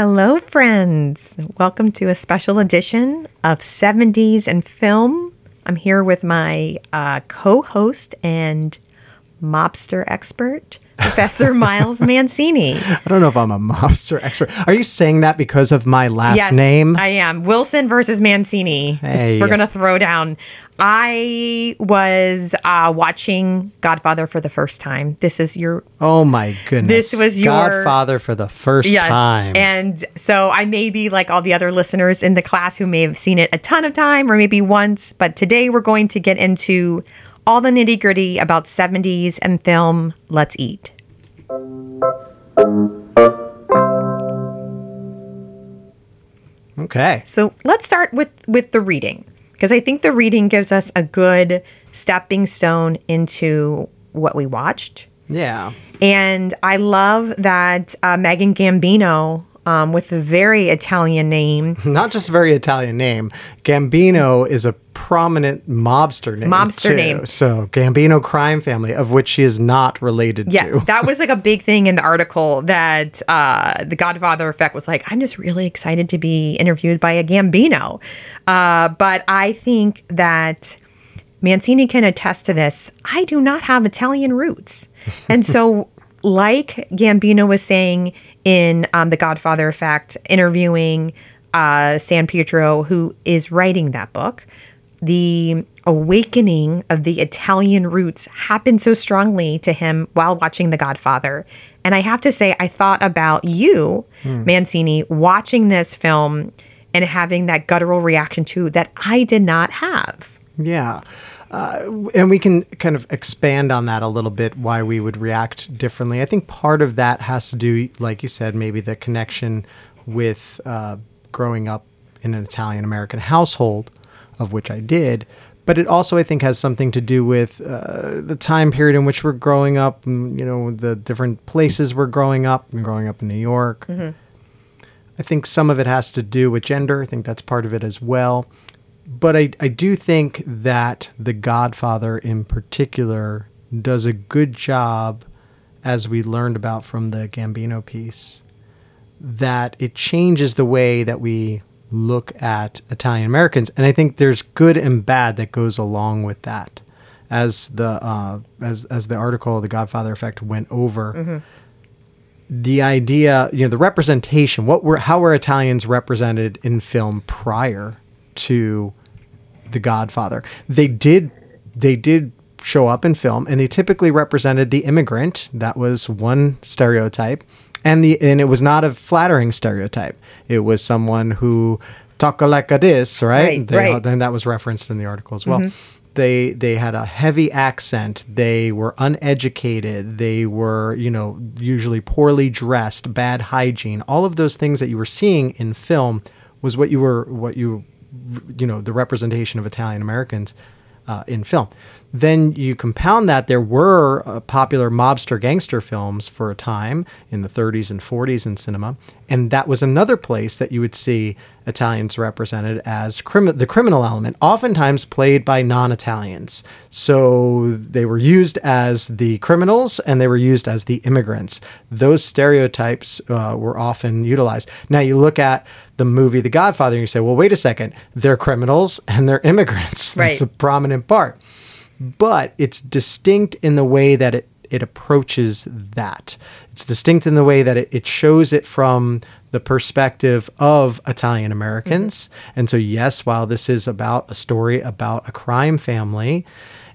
Hello, friends. Welcome to a special edition of 70s and Film. I'm here with my uh, co host and mobster expert, Professor Miles Mancini. I don't know if I'm a mobster expert. Are you saying that because of my last yes, name? I am. Wilson versus Mancini. Hey. We're going to throw down. I was uh, watching Godfather for the first time. This is your oh my goodness. This was your- Godfather for the first time. And so I may be like all the other listeners in the class who may have seen it a ton of time or maybe once, but today we're going to get into all the nitty gritty about 70s and film. Let's eat. Okay. So let's start with with the reading because I think the reading gives us a good stepping stone into what we watched. Yeah. And I love that uh, Megan Gambino, um, with a very Italian name, Not just a very Italian name. Gambino is a prominent mobster name. Mobster too. name. So Gambino crime family, of which she is not related yeah, to. that was like a big thing in the article that uh, the Godfather effect was like, I'm just really excited to be interviewed by a Gambino. Uh, but I think that Mancini can attest to this. I do not have Italian roots. And so, like Gambino was saying in um, The Godfather Effect, interviewing uh, Santopietro, who is writing that book, the awakening of the Italian roots happened so strongly to him while watching The Godfather. And I have to say, I thought about you, Mancini, watching this film and having that guttural reaction to that I did not have. Yeah. Uh, and we can kind of expand on that a little bit why we would react differently. I think part of that has to do, like you said, maybe the connection with uh, growing up in an Italian American household, of which I did. But it also, I think, has something to do with uh, the time period in which we're growing up, and, you know, the different places we're growing up, and growing up in New York. I think some of it has to do with gender. I think that's part of it as well. But I, I do think that The Godfather in particular does a good job, as we learned about from the Gambino piece, that it changes the way that we look at Italian Americans. And I think there's good and bad that goes along with that. As the uh, as as the article The Godfather Effect went over, the idea, you know, the representation, what were how were Italians represented in film prior to The Godfather? They did they did show up in film and they typically represented the immigrant. That was one stereotype. And the and it was not a flattering stereotype. It was someone who talk like this, right? Right, right. Then that was referenced in the article as well. Mm-hmm. They they had a heavy accent. They were uneducated. They were you know usually poorly dressed, bad hygiene. All of those things that you were seeing in film was what you were what you you know the representation of Italian Americans uh, in film. Then you compound that there were uh, popular mobster gangster films for a time in the 30s and 40s in cinema, and that was another place that you would see Italians represented as crimi- the criminal element, oftentimes played by non-Italians. So they were used as the criminals and they were used as the immigrants. Those stereotypes uh, were often utilized. Now you look at the movie The Godfather and you say, well, wait a second, they're criminals and they're immigrants. That's Right. a prominent part but it's distinct in the way that it, it approaches that. It's distinct in the way that it, it shows it from the perspective of Italian Americans. And so, yes, while this is about a story about a crime family,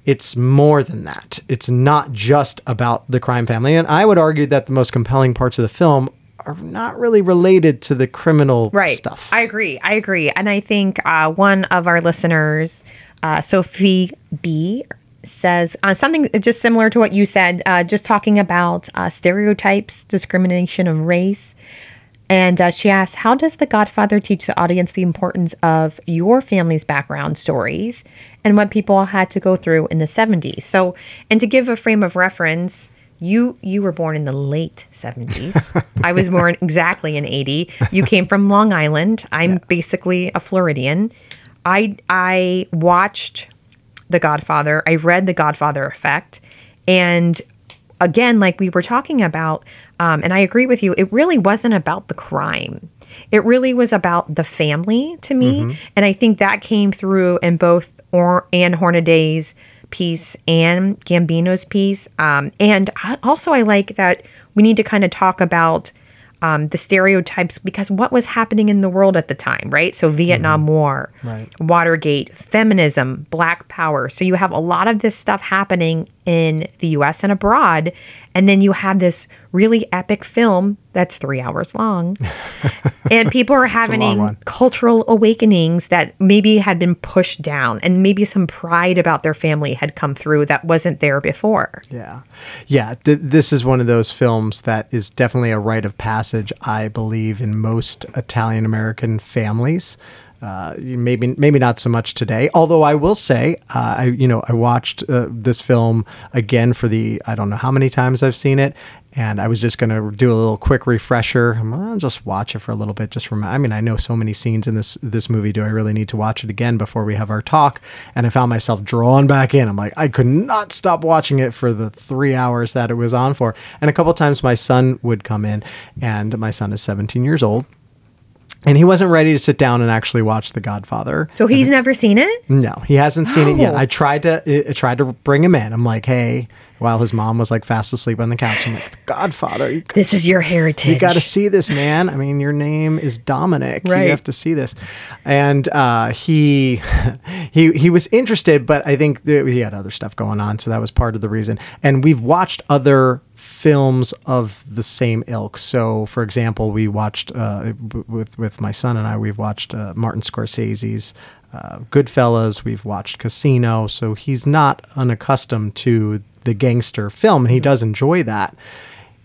it's more than that. It's not just about the crime family. And I would argue that the most compelling parts of the film are not really related to the criminal right. stuff. I agree. I agree. And I think uh, one of our listeners, uh, Sophie B, says uh, something just similar to what you said, uh, just talking about uh, stereotypes, discrimination of race. And uh, she asks, How does The Godfather teach the audience the importance of your family's background stories and what people had to go through in the 70s? So, and to give a frame of reference, you you were born in the late 70s. I was born exactly in 80. You came from Long Island. I'm basically a Floridian. I I watched The Godfather. I read The Godfather Effect, and again, like we were talking about, um, and I agree with you, it really wasn't about the crime. It really was about the family to me. And I think that came through in both or- Ann Hornaday's piece and Gambino's piece. Um, and I, also, I like that we need to kind of talk about um, the stereotypes because what was happening in the world at the time, right? So, Vietnam War, Right. Watergate, feminism, black power. So, you have a lot of this stuff happening in the US and abroad. And then you have this really epic film that's three hours long. and people are having cultural awakenings that maybe had been pushed down and maybe some pride about their family had come through that wasn't there before. Yeah. Yeah. Th- this is one of those films that is definitely a rite of passage, I believe, in most Italian American families. Uh, maybe maybe not so much today. Although I will say, uh, I you know I watched uh, this film again for the I don't know how many times I've seen it, and I was just going to do a little quick refresher. I'm gonna just watch it for a little bit, just from. I mean, I know so many scenes in this this movie. Do I really need to watch it again before we have our talk? And I found myself drawn back in. I'm like, I could not stop watching it for the three hours that it was on for. And a couple times my son would come in, and my son is 17 years old. And he wasn't ready to sit down and actually watch The Godfather. So he's never seen it? No, he hasn't seen it yet. I tried to I tried to bring him in. I'm like, hey, while his mom was like fast asleep on the couch, I'm like, The Godfather. You gotta This is your heritage. you got to see this, man. I mean, your name is Dominic. Right. You have to see this. And uh, he he he was interested, but I think that he had other stuff going on, so that was part of the reason. And we've watched other films of the same ilk. So, for example, we watched uh, with with my son and I. We've watched uh, Martin Scorsese's. Uh, Goodfellas, we've watched Casino, so he's not unaccustomed to the gangster film, and he does enjoy that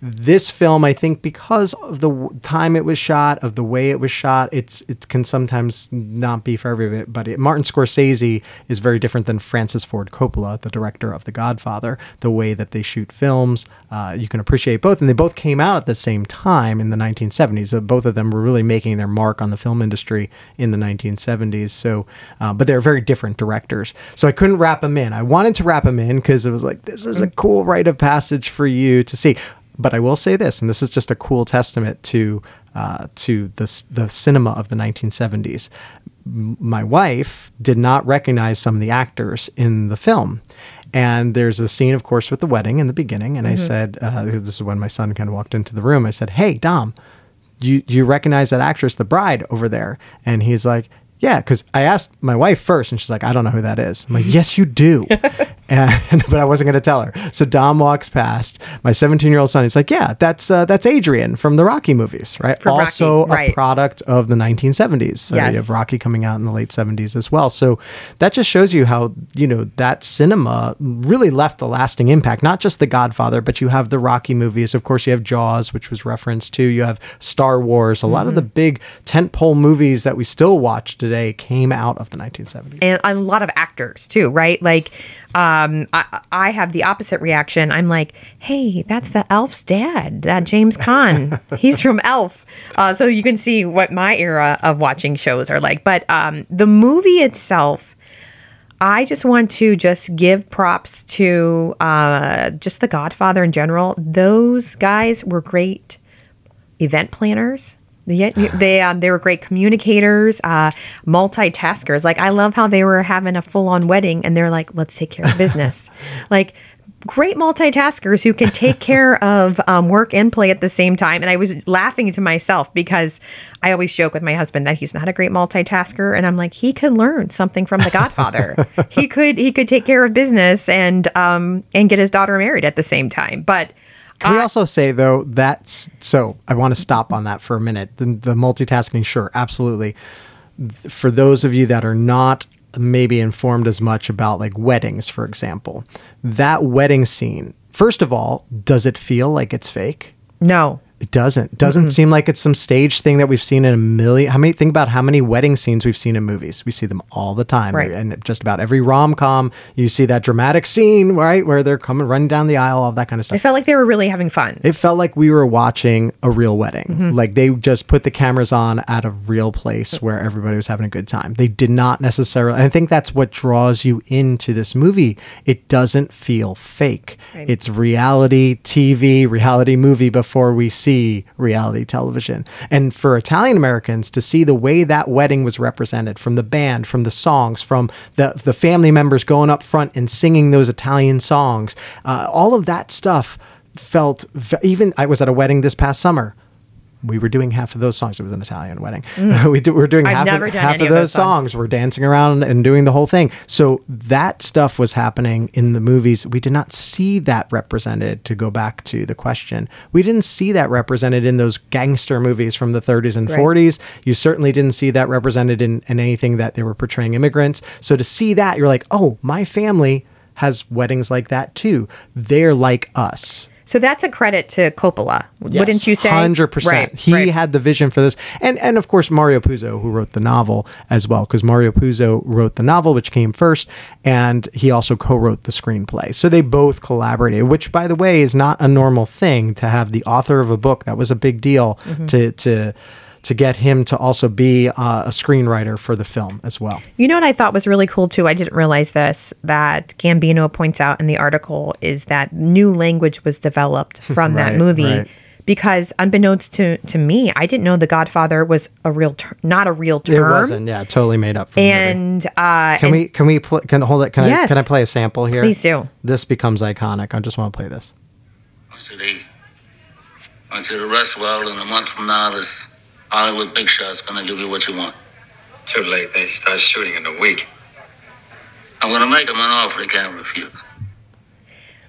this film i think because of the time it was shot of the way it was shot it's it can sometimes not be for everybody but martin scorsese is very different than francis ford coppola the director of the godfather the way that they shoot films. Uh, you can appreciate both and they both came out at the same time in the 1970s so both of them were really making their mark on the film industry in the 1970s so uh, but they're very different directors. So i couldn't wrap them in. I wanted to wrap them in because it was like this is a cool rite of passage for you to see but I will say this, and this is just a cool testament to uh, to the the cinema of the 1970s. M- My wife did not recognize some of the actors in the film. And there's a scene, of course, with the wedding in the beginning. And I said, uh, this is when my son kind of walked into the room. I said, Hey, Dom, do you, do you recognize that actress, the bride over there? And he's like, yeah, because I asked my wife first, and she's like, I don't know who that is. I'm like, yes, you do. and but I wasn't going to tell her. So Dom walks past my 17 year old son. He's like, yeah, that's uh, that's Adrian from the Rocky movies, right? From Rocky, also right. a product of the 1970s. So Yes. you have Rocky coming out in the late 70s as well. So that just shows you how you know that cinema really left a lasting impact. Not just The Godfather, but you have the Rocky movies. Of course, you have Jaws, which was referenced to. You have Star Wars. A lot of the Mm-hmm. big tentpole movies that we still watch today came out of the 1970s. and a lot of actors too, right? Like, um, I, I have the opposite reaction. I'm like, hey, that's the Elf's dad, that James Caan. He's from Elf. Uh, so you can see what my era of watching shows are like. But um, the movie itself, I just want to just give props to uh, just The Godfather in general. Those guys were great event planners. They, they, um, they were great communicators, uh, multitaskers. Like, I love how they were having a full on wedding and they're like, let's take care of business. like, great multitaskers who can take care of um, work and play at the same time. And I was laughing to myself because I always joke with my husband that he's not a great multitasker, and I'm like, he could learn something from The Godfather. he could he could take care of business and um and get his daughter married at the same time. But Can we also say though that's so? I want to stop on that for a minute. The, the multitasking, sure, absolutely. For those of you that are not maybe informed as much about like weddings, for example, that wedding scene. First of all, does it feel like it's fake? no, It doesn't. Doesn't seem like it's some stage thing that we've seen in a million. How many? Think about how many wedding scenes we've seen in movies. We see them all the time, Right. and just about every rom com, you see that dramatic scene, right, where they're coming running down the aisle, all that kind of stuff. I felt like they were really having fun. It felt like we were watching a real wedding. Mm-hmm. Like they just put the cameras on at a real place where everybody was having a good time. They did not necessarily. I think that's what draws you into this movie. It doesn't feel fake. Right. It's reality TV, reality movie before we see reality television. And for Italian Americans to see the way that wedding was represented from the band, from the songs, from the the family members going up front and singing those Italian songs, uh, all of that stuff felt even I was at a wedding this past summer. We were doing half of those songs. It was an Italian wedding. we do, we're doing Mm. I've half, of, half of of those those songs. songs. We're dancing around and doing the whole thing. So that stuff was happening in the movies. We did not see that represented. To go back to the question, we didn't see that represented in those gangster movies from the 30s and Right. 40s. You certainly didn't see that represented in, in anything that they were portraying immigrants. So to see that, you're like, oh, my family has weddings like that too. They're like us. So that's a credit to Coppola, wouldn't you say? Hundred percent. Right, He right. had the vision for this, and and of course Mario Puzo, who wrote the novel as well, because Mario Puzo wrote the novel, which came first, and he also co-wrote the screenplay. So they both collaborated, which, by the way, is not a normal thing to have the author of a book. That was a big deal Mm-hmm. to to to get him to also be uh, a screenwriter for the film as well. You know what I thought was really cool too? I didn't realize this that Gambino points out in the article is that new language was developed from that movie. right. Because unbeknownst to, to me, I didn't know The Godfather was a real ter- not a real term. It wasn't, yeah, totally made up for the movie. And uh, Can and- we can we pl- can hold it? Can I can I play a sample here? Please do. This becomes iconic. I just want to play this. I said, hey, I want you to rest well, and a month from now, this Hollywood big shot's gonna give you what you want. Too late. They start shooting in a week. I'm gonna make him an offer he can't refuse.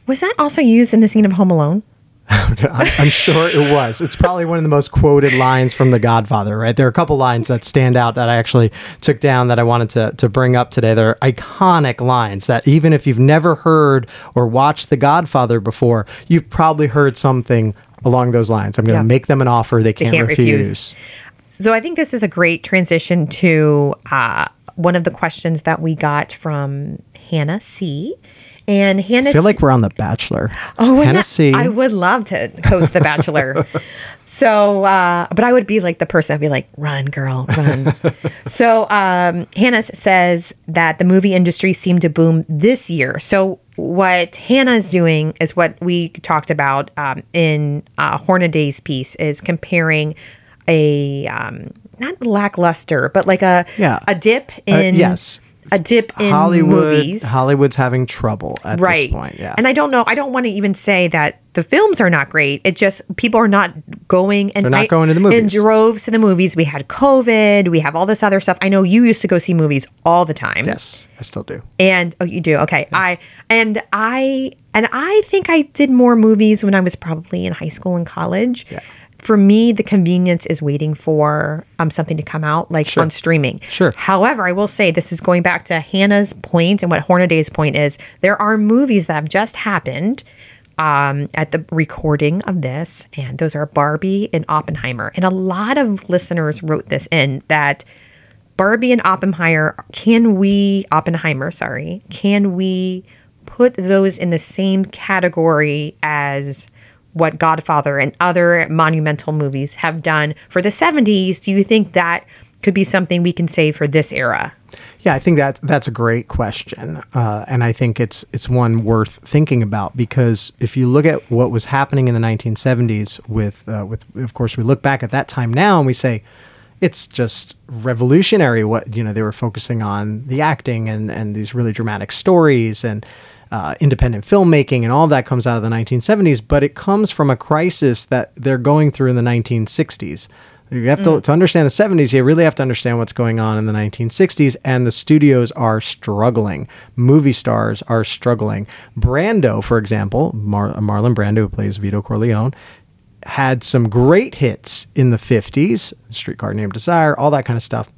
was that also used in the scene of Home Alone? I'm, I'm sure it was. It's probably one of the most quoted lines from The Godfather, right? There are a couple lines that stand out that I actually took down that I wanted to, to bring up today. They're iconic lines that even if you've never heard or watched The Godfather before, you've probably heard something along those lines. I'm going to Yeah. make them an offer they can't, can't refuse. refuse. So I think this is a great transition to uh, one of the questions that we got from Hannah C. And Hannah I feel like we're on The Bachelor. Oh, Hannah C. I would love to host The Bachelor. so, uh, but I would be like the person that'd be like, run, girl, run. so, um, Hannah says that the movie industry seemed to boom this year. So, what Hannah's doing is what we talked about um, in uh, Hornaday's piece is comparing a um, not lackluster, but like a Yeah. a dip Uh, in yes. A dip in Hollywood, movies Hollywood's having trouble at right. this point. Yeah. And I don't know. I don't want to even say that the films are not great. It just people are not going and They're not I- going to the movies in droves to the movies. We had COVID. We have all this other stuff. I know you used to go see movies all the time. yes, I still do. And oh, you do. Okay. I and I and I think I did more movies when I was probably in high school and college. Yeah. For me, the convenience is waiting for um, something to come out, like Sure. on streaming. Sure. However, I will say this is going back to Hannah's point and what Hornaday's point is. There are movies that have just happened um, at the recording of this, and those are Barbie and Oppenheimer. And a lot of listeners wrote this in that Barbie and Oppenheimer, can we, Oppenheimer, sorry, can we put those in the same category as what Godfather and other monumental movies have done for the 70s? Do you think that could be something we can say for this era? Yeah, I think that that's a great question, uh, and I think it's it's one worth thinking about because if you look at what was happening in the 1970s with uh, with of course we look back at that time now and we say it's just revolutionary what you know they were focusing on the acting and and these really dramatic stories and uh, independent filmmaking and all that comes out of the 1970s, but it comes from a crisis that they're going through in the 1960s. You have to, to understand the 70s, you really have to understand what's going on in the 1960s, and the studios are struggling. Movie stars are struggling. Brando, for example, Mar- Marlon Brando, who plays Vito Corleone, had some great hits in the 50s Streetcar Named Desire, all that kind of stuff.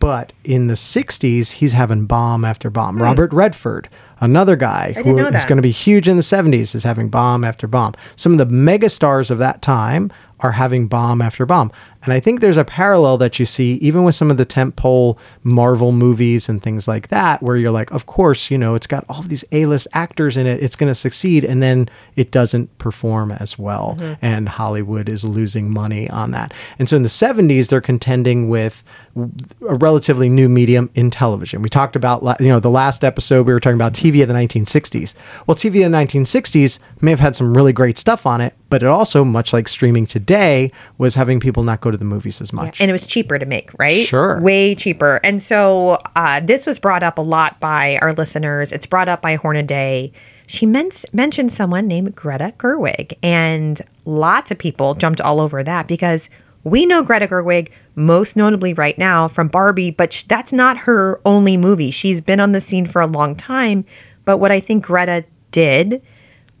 But in the 60s, he's having bomb after bomb. Robert Redford, another guy who is going to be huge in the 70s, is having bomb after bomb. Some of the mega stars of that time are having bomb after bomb. And I think there's a parallel that you see even with some of the tentpole Marvel movies and things like that, where you're like, of course, you know, it's got all of these A-list actors in it, it's going to succeed, and then it doesn't perform as well, mm-hmm. and Hollywood is losing money on that. And so in the 70s, they're contending with a relatively new medium in television. We talked about, you know, the last episode we were talking about TV of the 1960s. Well, TV of the 1960s may have had some really great stuff on it, but it also, much like streaming today, was having people not go to the movies as much. and it was cheaper to make, right? Sure. Way cheaper. And so uh, this was brought up a lot by our listeners. It's brought up by Hornaday. She men- mentioned someone named Greta Gerwig, and lots of people jumped all over that because we know Greta Gerwig most notably right now from Barbie, but sh- that's not her only movie. She's been on the scene for a long time. But what I think Greta did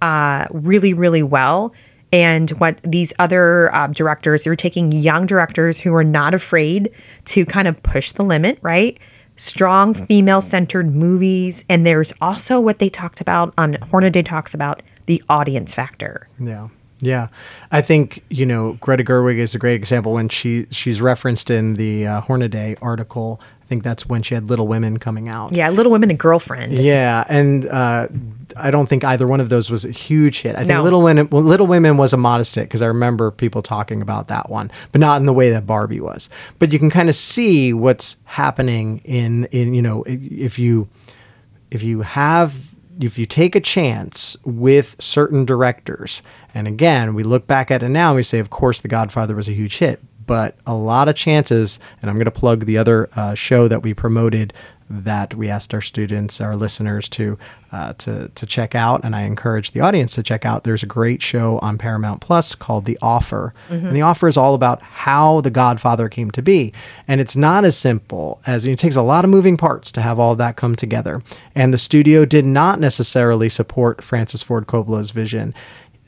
uh, really, really well. And what these other uh, directors, they're taking young directors who are not afraid to kind of push the limit, right? Strong female centered movies. And there's also what they talked about on Hornaday talks about the audience factor. Yeah. Yeah. I think, you know, Greta Gerwig is a great example when she she's referenced in the uh, Hornaday article. I think that's when she had Little Women coming out. Yeah, Little Women and Girlfriend. Yeah, and uh, I don't think either one of those was a huge hit. I think No. Little Women, well, Little Women was a modest hit because I remember people talking about that one, but not in the way that Barbie was. But you can kind of see what's happening in in you know if you if you have if you take a chance with certain directors and again we look back at it now we say of course the godfather was a huge hit but a lot of chances and i'm going to plug the other uh, show that we promoted that we asked our students our listeners to uh, to to check out and i encourage the audience to check out. There's a great show on paramount plus called the offer. And the offer is all about how the godfather came to be. And it's not as simple as it takes a lot of moving parts to have all of that come together. And the studio did not necessarily support francis ford coppola's vision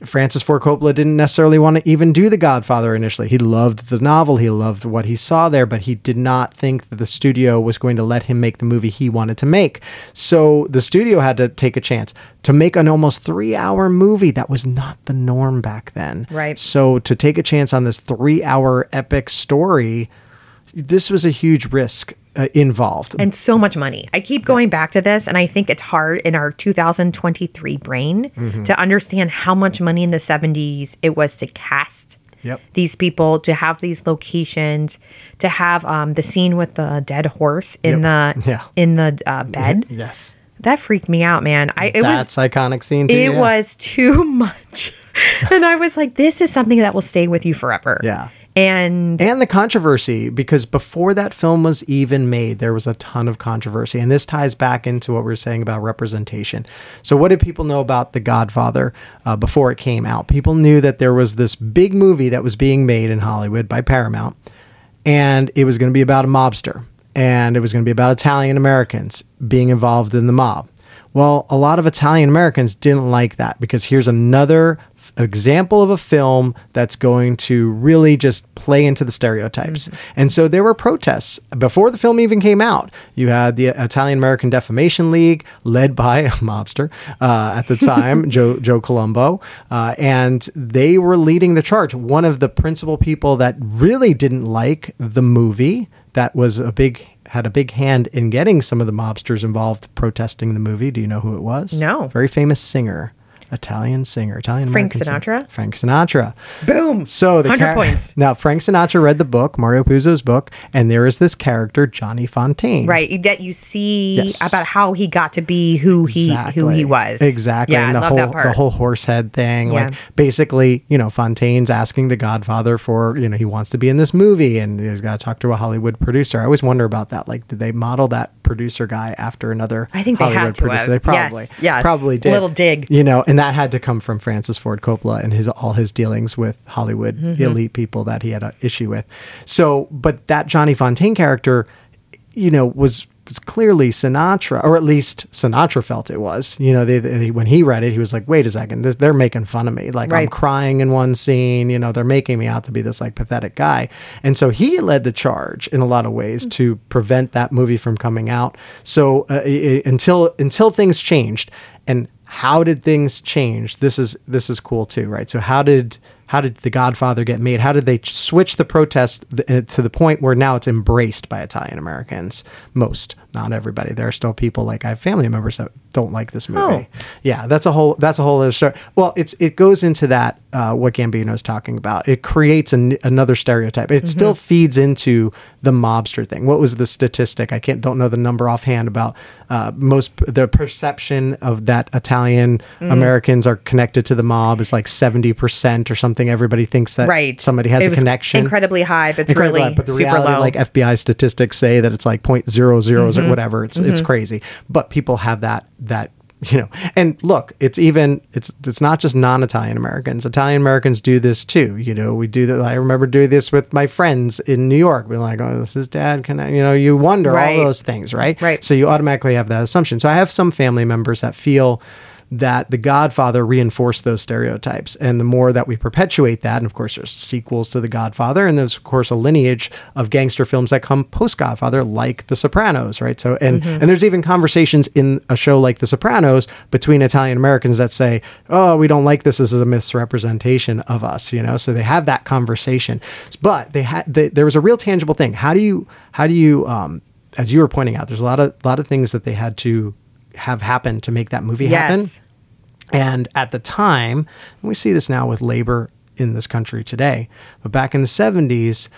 Francis Ford Coppola didn't necessarily want to even do The Godfather initially. He loved the novel, he loved what he saw there, but he did not think that the studio was going to let him make the movie he wanted to make. So the studio had to take a chance to make an almost three hour movie. That was not the norm back then. Right. So to take a chance on this three hour epic story, this was a huge risk uh, involved. and so much money. I keep going back to this, and I think it's hard in our 2023 brain Mm-hmm. to understand how much money in the 70s it was to cast Yep. these people, to have these locations, to have um, the scene with the dead horse in Yep. the Yeah. in the uh, bed. yes. That freaked me out, man. I it That's was iconic scene too. it yeah. was too much, and I was like, this is something that will stay with you forever. Yeah. And and the controversy because before that film was even made there was a ton of controversy. And this ties back into what we are saying about representation. So what did people know about the godfather uh, before it came out? People knew that there was this big movie that was being made in hollywood by paramount and it was going to be about a mobster and it was going to be about italian americans being involved in the mob. Well, a lot of Italian Americans didn't like that because here's another example of a film that's going to really just play into the stereotypes. And so there were protests before the film even came out. You had the Italian American Defamation League, led by a mobster uh, at the time, Joe Joe Colombo, uh, and they were leading the charge. One of the principal people that really didn't like the movie that was a big had a big hand in getting some of the mobsters involved protesting the movie. Do you know who it was? No. Very famous singer, Italian singer, Italian Frank American singer. Sinatra? Frank Sinatra. boom. So the 100 char- points. Now Frank Sinatra read the book, Mario Puzo's book, and there is this character Johnny Fontane. right that you see Yes. about how he got to be who he who he was Exactly. yeah and the I love whole that part the whole horse head thing. Yeah. Like basically, you know, Fontane's asking the Godfather for, you know, he wants to be in this movie and he's got to talk to a Hollywood producer. I always wonder about that. Like, did they model that producer guy after another I think they had Hollywood to producer? have. They probably Yes, yes. probably did. A little dig. You know, and that had to come from Francis Ford Coppola and his all his dealings with Hollywood Mm-hmm. elite people that he had an issue with. So, but that Johnny Fontane character, you know, was clearly Sinatra, or at least Sinatra felt it was. You know, they, they, when he read it, he was like, "Wait a second, this, they're making fun of me. Like I'm crying in one scene. You know, they're making me out to be this like pathetic guy." And so he led the charge in a lot of ways to prevent that movie from coming out. So uh, i- i- until until things changed, and how did things change? This is this is cool too, right? So how did how did The Godfather get made? How did they switch the protest th- uh, to the point where now it's embraced by Italian Americans? Most, not everybody. There are still people like I have family members that don't like this movie. Oh. Yeah, that's a whole that's a whole other story. Well, it's it goes into that uh, what Gambino is talking about. It creates an, another stereotype. It still feeds into the mobster thing. What was the statistic? I can't don't know the number offhand about uh, most the perception of that Italian Americans are connected to the mob is like seventy percent or something. Everybody thinks that Right. somebody has It a connection. Incredibly high, but it's Incredibly really high, but the super reality, low. like FBI statistics say that it's like point zero Mm-hmm. Or whatever. It's it's mm-hmm. crazy, but people have that that you know. And look, it's even it's it's not just non-Italian Americans. Italian Americans do this too. You know, we do that. I remember doing this with my friends in New York. Being like, oh, this is dad. Can I? You know, you wonder Right. all those things, right? Right. So you automatically have that assumption. So I have some family members that feel that The Godfather reinforced those stereotypes. And the more that we perpetuate that, and of course, there's sequels to The Godfather, and there's, of course, a lineage of gangster films that come post Godfather, like The Sopranos, right? So, and, and there's even conversations in a show like The Sopranos between Italian Americans that say, oh, we don't like this. This is a misrepresentation of us, you know? So they have that conversation. But they had, there was a real tangible thing. How do you, how do you, um, as you were pointing out, there's a lot of, lot of things that they had to have happen to make that movie happen. And at the time, and we see this now with labor in this country today, but back in the 70s,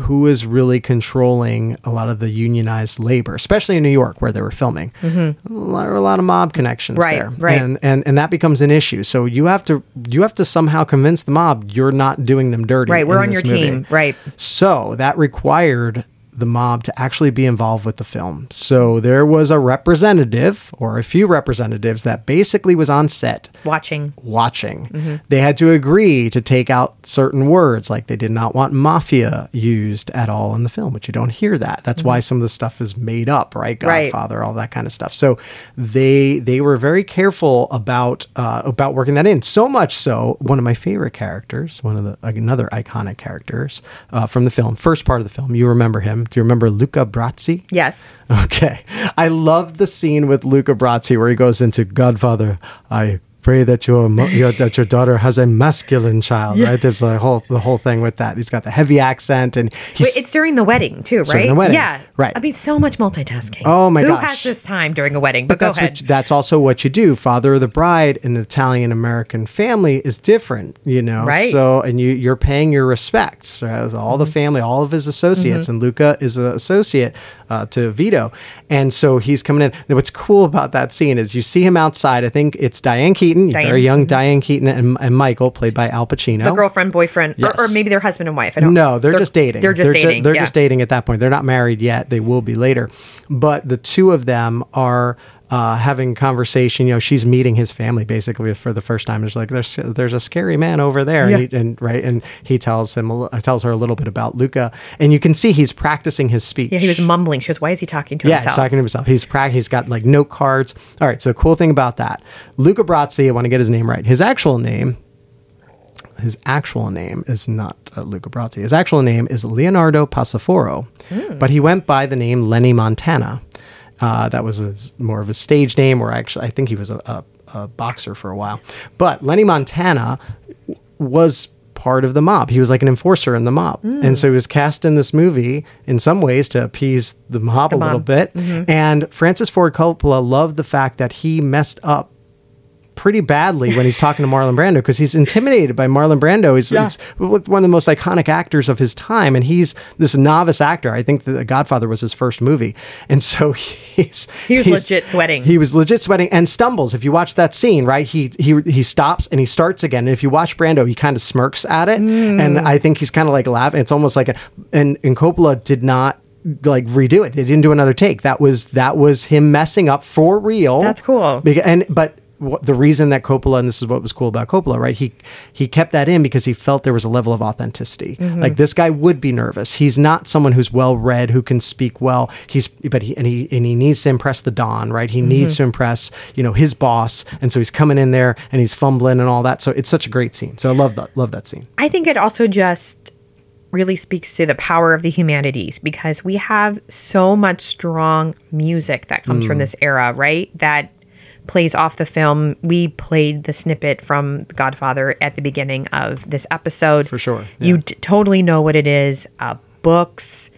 who was really controlling a lot of the unionized labor, especially in New York where they were filming? A, lot, there were a lot of mob connections Mm-hmm. Right, there. right. And, and and that becomes an issue. So you have to you have to somehow convince the mob you're not doing them dirty. Right, we're on your movie. team. Right. So that required the mob to actually be involved with the film. So there was a representative or a few representatives that basically was on set Watching. watching. Mm-hmm. They had to agree to take out certain words, like they did not want mafia used at all in the film, but you don't hear that. That's why some of the stuff is made up, right? Mm-hmm. Right. Godfather, all that kind of stuff. So they they were very careful about uh, about working that in. So much so, one of my favorite characters, one of the another iconic characters uh, from the film, first part of the film. You remember him? Do you remember Luca Brasi? Yes. Okay. I love the scene with Luca Brasi where he goes into Godfather. I pray that your, mo- your that your daughter has a masculine child, right? There's the whole the whole thing with that. He's got the heavy accent and Wait, it's during the wedding too, right? During the wedding, Yeah. right. I mean, so much multitasking. Oh, my Who gosh. has this time during a wedding? But, but that's ahead. what that's also what you do. Father of the bride in an Italian American family is different, you know. Right. So and you you're paying your respects. right? As all Mm-hmm. the family, all of his associates, and Luca is an associate uh, to Vito, and so he's coming in. Now, what's cool about that scene is you see him outside. I think it's Diane Keaton, Diane. very young Diane Keaton, and, and Michael, played by Al Pacino. the girlfriend, boyfriend, or, or maybe they're husband and wife. I don't No, they're, just dating. They're just ju- dating. they're yeah. just dating at that point. They're not married yet. They will be later. But the two of them are uh, having conversation. You know, she's meeting his family basically for the first time. It's like there's there's a scary man over there, Yeah. and, he, and right, and he tells him tells her a little bit about Luca, and you can see he's practicing his speech. Yeah, he was mumbling. She goes, "Why is he talking to Yeah, himself?" he's talking to himself. He's prac- He's got like note cards. All right. So cool thing about that, Luca Brasi. I want to get his name right. His actual name. His actual name is not uh, Luca Brasi. His actual name is Leonardo Passafaro, but he went by the name Lenny Montana. Uh, that was his, more of a stage name, or actually, I think he was a, a, a boxer for a while. But Lenny Montana was part of the mob. He was like an enforcer in the mob. And so he was cast in this movie in some ways to appease the mob a little mob. bit. And Francis Ford Coppola loved the fact that he messed up pretty badly when he's talking to Marlon Brando because he's intimidated by Marlon Brando. He's, Yeah. he's one of the most iconic actors of his time, and he's this novice actor. I think The Godfather was his first movie, and so he's He was he's- legit sweating. He was legit sweating and stumbles. If you watch that scene, right, he he he stops and he starts again. And if you watch Brando, he kind of smirks at it, Mm. and I think he's kind of like laughing. It's almost like a and and Coppola did not like redo it. They didn't do another take. That was that was him messing up for real. That's cool. And but what, the reason that Coppola and this is what was cool about Coppola, right? He he kept that in because he felt there was a level of authenticity. Mm-hmm. Like this guy would be nervous. He's not someone who's well read who can speak well. He's but he and he and he needs to impress the Don, right? He Mm-hmm. needs to impress you know his boss, and so he's coming in there and he's fumbling and all that. So it's such a great scene. So I love that love that scene. I think it also just really speaks to the power of the humanities because we have so much strong music that comes Mm. from this era, right? That plays off the film. We played the snippet from The Godfather at the beginning of this episode. For sure, You t- totally know what it is. Uh, books,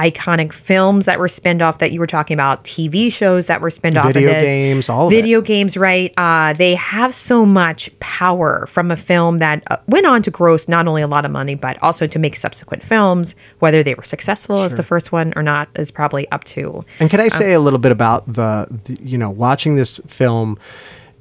iconic films that were spinned off that you were talking about, TV shows that were spinned off of Video games, all of it. Video games, right? Uh, they have so much power from a film that uh, went on to gross not only a lot of money, but also to make subsequent films. Whether they were successful as the first one or not is probably up to. And can I say a little bit about the, the, you know, watching this film,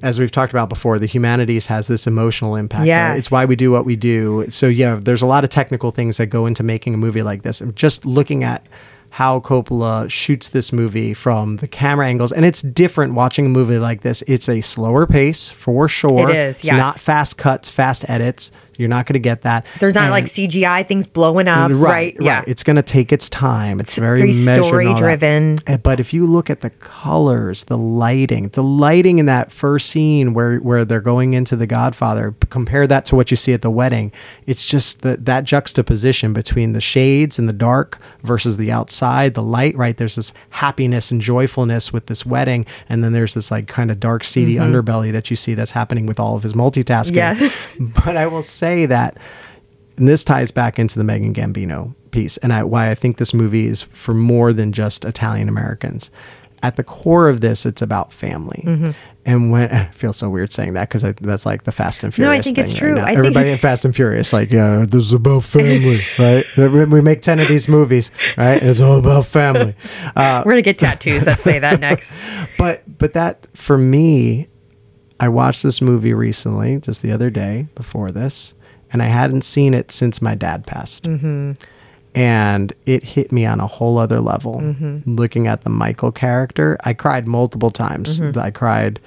as we've talked about before, the humanities has this emotional impact. Uh, right? Yes. It's why we do what we do. So, yeah, there's a lot of technical things that go into making a movie like this. And just looking at how Coppola shoots this movie from the camera angles, and it's different watching a movie like this. It's a slower pace for sure. It is, It's yes. not fast cuts, fast edits. You're not going to get that. There's not And- like CGI things blowing up, right? Yeah. It's going to take its time. It's, very, very all that. story-driven. Uh, But if you look at the colors, the lighting, the lighting in that first scene where where they're going into the Godfather, compare that to what you see at the wedding. It's just that that juxtaposition between the shades and the dark versus the outside, the light. Right there's this happiness and joyfulness with this wedding, and then there's this like kind of dark, seedy underbelly that you see that's happening with all of his multitasking. Yes. but I will say that and this ties back into the Megan Gambino piece and I, why I think this movie is for more than just Italian Americans. At the core of this, it's about family. Mm-hmm. And when it feels so weird saying that because that's like the Fast and Furious. No, I think it's true. Right. I Everybody in Fast and Furious, like, yeah, this is about family, right? We we make ten of these movies, right? It's all about family. Uh, We're gonna get tattoos that say that next. but but that for me i watched this movie recently just the other day before this and i hadn't seen it since my dad passed. Mm-hmm. and it hit me on a whole other level. Mm-hmm. looking at the michael character i cried multiple times. Mm-hmm. i cried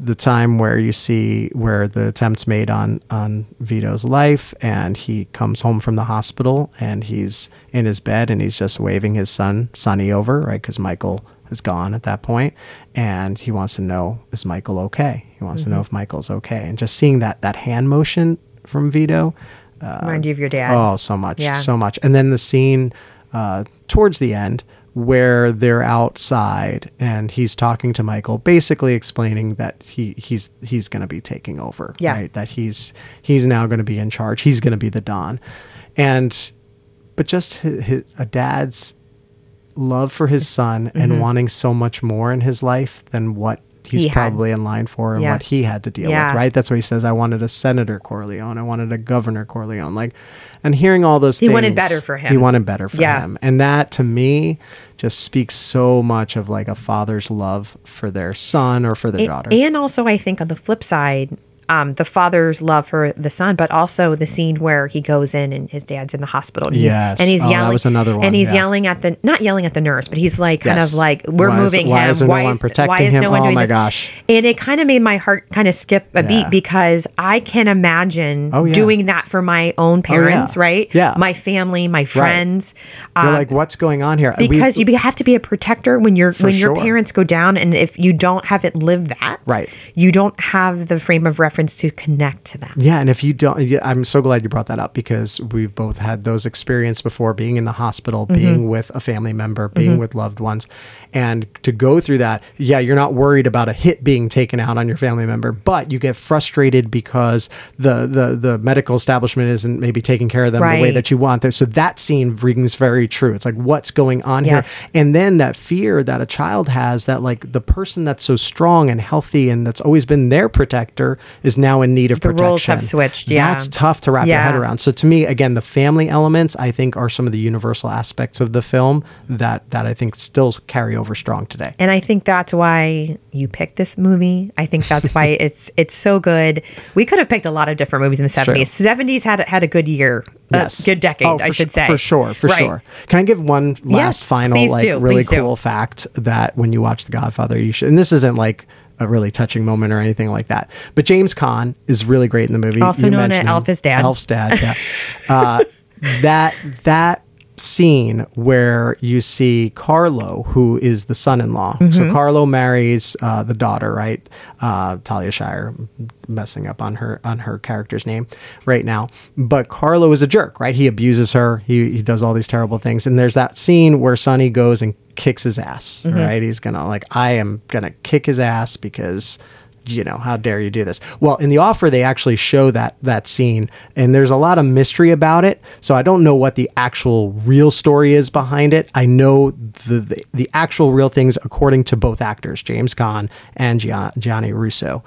the time where you see where the attempts made on on Vito's life and he comes home from the hospital and he's in his bed and he's just waving his son Sonny over right? Because Michael is gone at that point. And he wants to know is Michael okay? He wants to know if Michael's okay. And just seeing that that hand motion from Vito Remind you of your dad. Oh, so much, Yeah. so much. And then the scene uh, towards the end where they're outside and he's talking to Michael, basically explaining that he he's he's going to be taking over, Yeah. right? That he's he's now going to be in charge. He's going to be the Don, and but just hi hi a dad's love for his son and wanting so much more in his life than what he's. He had. probably in line for and Yeah. what he had to deal Yeah. with, right? That's what he says. I wanted a Senator Corleone. I wanted a Governor Corleone. Like, and hearing all those He things. wanted better for him. He wanted better for Yeah. him. And that to me just speaks so much of like a father's love for their son or for their A- daughter. And also, I think on the flip side, um, the father's love for the son, but also the scene where he goes in and his dad's in the hospital. And he's, Yes. and he's Oh, that yelling. was another one, And he's yeah. yelling at the not yelling at the nurse, but he's like kind Yes. of like we're Why is- moving why him. is there no one protecting why is him? no one Oh doing my this? gosh. And it kind of made my heart kind of skip a Yeah. beat because I can imagine Oh, yeah. doing that for my own parents, right? Yeah. my family, my friends. You're Um, like, what's going on here? We- because you have to be a protector when your when your sure. parents go down and if you don't have it lived that Right. you don't have the frame of reference to connect to them Yeah, and if you don't, yeah, I'm so glad you brought that up because we've both had those experiences before being in the hospital, Mm-hmm. being with a family member, being with loved ones, and to go through that. Yeah, you're not worried about a hit being taken out on your family member, but you get frustrated because the the the medical establishment isn't maybe taking care of them the way that you want. So that scene rings very true. It's like what's going on Yes. here, and then that fear that a child has that like the person that's so strong and healthy and that's always been their protector is now in need of The protection. roles have switched, yeah. That's tough to wrap your head around. So to me, again, the family elements I think are some of the universal aspects of the film that that I think still carry over strong today. and i think that's why you picked this movie i think that's why it's it's so good we could have picked a lot of different movies in the 70s 70s had had a good year Yes. good decade Oh, i should su- say For sure, for Right. sure. Can I give one last final, like do, really please do. cool fact that when you watch The Godfather, you should, and this isn't like a really touching moment or anything like that. But James Caan is really great in the movie. Also You known as. Elf's dad. Elf's dad. Yeah. uh, that that scene where you see Carlo, who is the son-in-law. Mm-hmm. So Carlo marries uh, the daughter, right? Uh, Talia Shire, messing up on her on her character's name right now. But Carlo is a jerk, right? He abuses her. He he does all these terrible things. And there's that scene where Sonny goes and kicks his ass, Mm-hmm. right? He's gonna like, I am gonna kick his ass because you know how dare you do this well in the offer they actually show that that scene and there's a lot of mystery about it so i don't know what the actual real story is behind it i know the the, the actual real things according to both actors james Caan and Gia- gianni russo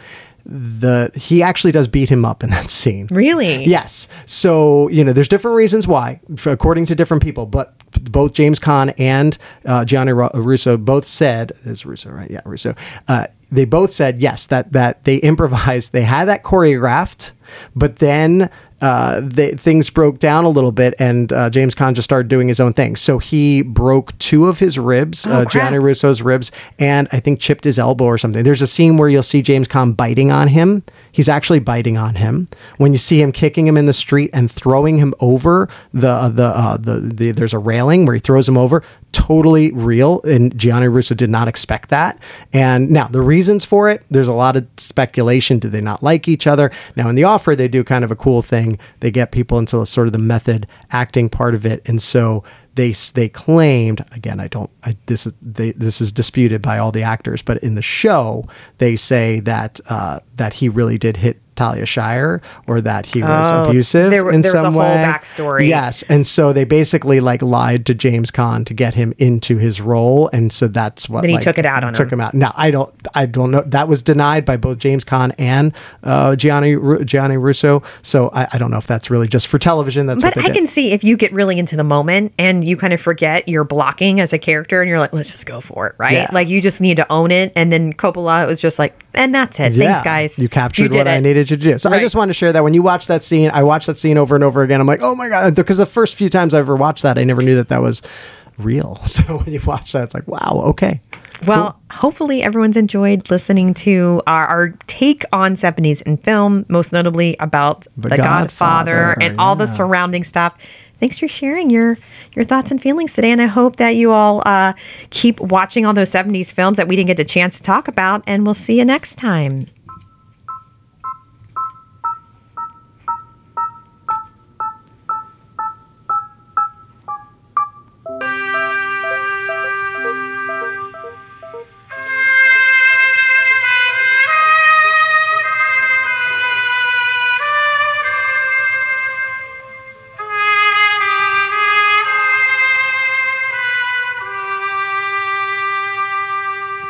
the he actually does beat him up in that scene Really? Yes. So, you know, there's different reasons why, according to different people, but both James Caan and uh, Gianni Russo both said, is Russo, right? Yeah, Russo. Uh, they both said, yes, that, that they improvised, they had that choreographed, but then uh, they, things broke down a little bit and uh, James Caan just started doing his own thing. So he broke two of his ribs, Oh, uh. Gianni Russo's ribs, and I think chipped his elbow or something. There's a scene where you'll see James Caan biting on him. He's actually biting on him. When you see him kicking him in the street and throwing him over the the uh, the, the there's a railing where he throws him over. Totally real, and Gianni Russo did not expect that. And now the reasons for it, there's a lot of speculation. Do they not like each other? Now in the they do kind of a cool thing. They get people into the, sort of the method acting part of it, and so they they claimed again I don't I, this is they, this is disputed by all the actors but in the show they say that uh, that he really did hit Talia Shire or that he was Oh, abusive there in there was a some whole way backstory. yes and so they basically like lied to James Caan to get him into his role and so that's what Then he like, took it out on took him. him out now I don't I don't know that was denied by both James Caan and uh, Gianni Gianni Russo so I, I don't know if that's really just for television that's what But I did. can see if you get really into the moment and you kind of forget you're blocking as a character and you're like, let's just go for it, right? Yeah. Like you just need to own it. And then Coppola was just like, and that's it. Thanks, guys. You captured did what I it." needed you to do. So I just want to share that when you watch that scene, I watched that scene over and over again. I'm like, oh my god, because the first few times I ever watched that, I never knew that that was real. So when you watch that, it's like, wow, okay. Well, hopefully everyone's enjoyed listening to our, our take on 70s in film, most notably about The The, Godfather, Godfather, and all the surrounding stuff. Thanks for sharing your your thoughts and feelings today, and I hope that you all uh, keep watching all those 70s films that we didn't get a chance to talk about, and we'll see you next time.